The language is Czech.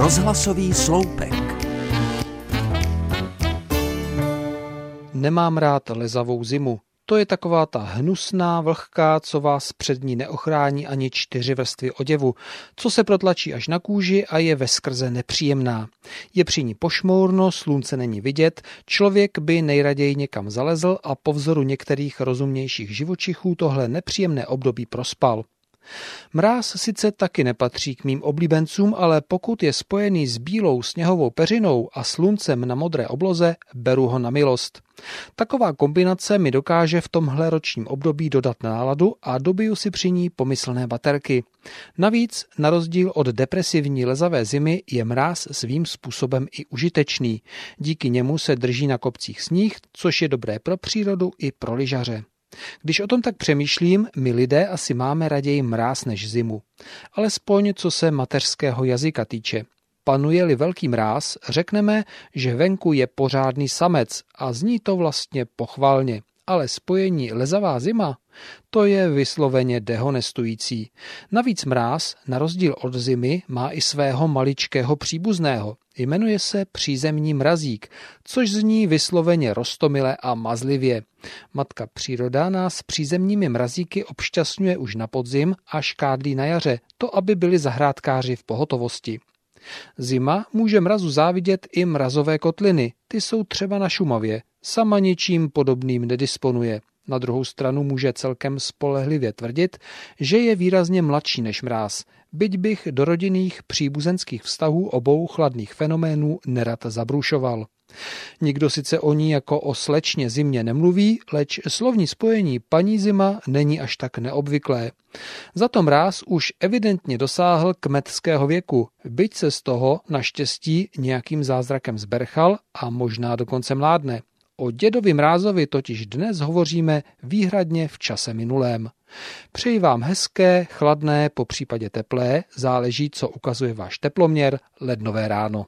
Rozhlasový sloupek. Nemám rád lezavou zimu. To je taková ta hnusná vlhká, co vás před ní neochrání ani čtyři vrstvy oděvu, co se protlačí až na kůži a je ve skrze nepříjemná. Je při ní pošmourno, slunce není vidět, člověk by nejraději někam zalezl a po vzoru některých rozumnějších živočichů tohle nepříjemné období prospal. Mráz sice taky nepatří k mým oblíbencům, ale pokud je spojený s bílou sněhovou peřinou a sluncem na modré obloze, beru ho na milost. Taková kombinace mi dokáže v tomhle ročním období dodat náladu a dobiju si při ní pomyslné baterky. Navíc, na rozdíl od depresivní lezavé zimy, je mráz svým způsobem i užitečný. Díky němu se drží na kopcích sníh, což je dobré pro přírodu i pro lyžaře. Když o tom tak přemýšlím, my lidé asi máme raději mráz než zimu. Alespoň co se mateřského jazyka týče. Panuje-li velký mráz, řekneme, že venku je pořádný samec a zní to vlastně pochvalně ale spojení lezavá zima, to je vysloveně dehonestující. Navíc mráz, na rozdíl od zimy, má i svého maličkého příbuzného. Jmenuje se přízemní mrazík, což zní vysloveně rostomile a mazlivě. Matka příroda nás přízemními mrazíky obšťastňuje už na podzim a škádlí na jaře, to aby byli zahrádkáři v pohotovosti. Zima může mrazu závidět i mrazové kotliny, ty jsou třeba na Šumavě. Sama ničím podobným nedisponuje. Na druhou stranu může celkem spolehlivě tvrdit, že je výrazně mladší než mráz, byť bych do rodinných příbuzenských vztahů obou chladných fenoménů nerad zabrušoval. Nikdo sice o ní jako o slečně zimě nemluví, leč slovní spojení paní zima není až tak neobvyklé. Za to mráz už evidentně dosáhl kmetského věku, byť se z toho naštěstí nějakým zázrakem zberchal a možná dokonce mládne. O dědovi mrázovi totiž dnes hovoříme výhradně v čase minulém. Přeji vám hezké, chladné, po případě teplé, záleží, co ukazuje váš teploměr, lednové ráno.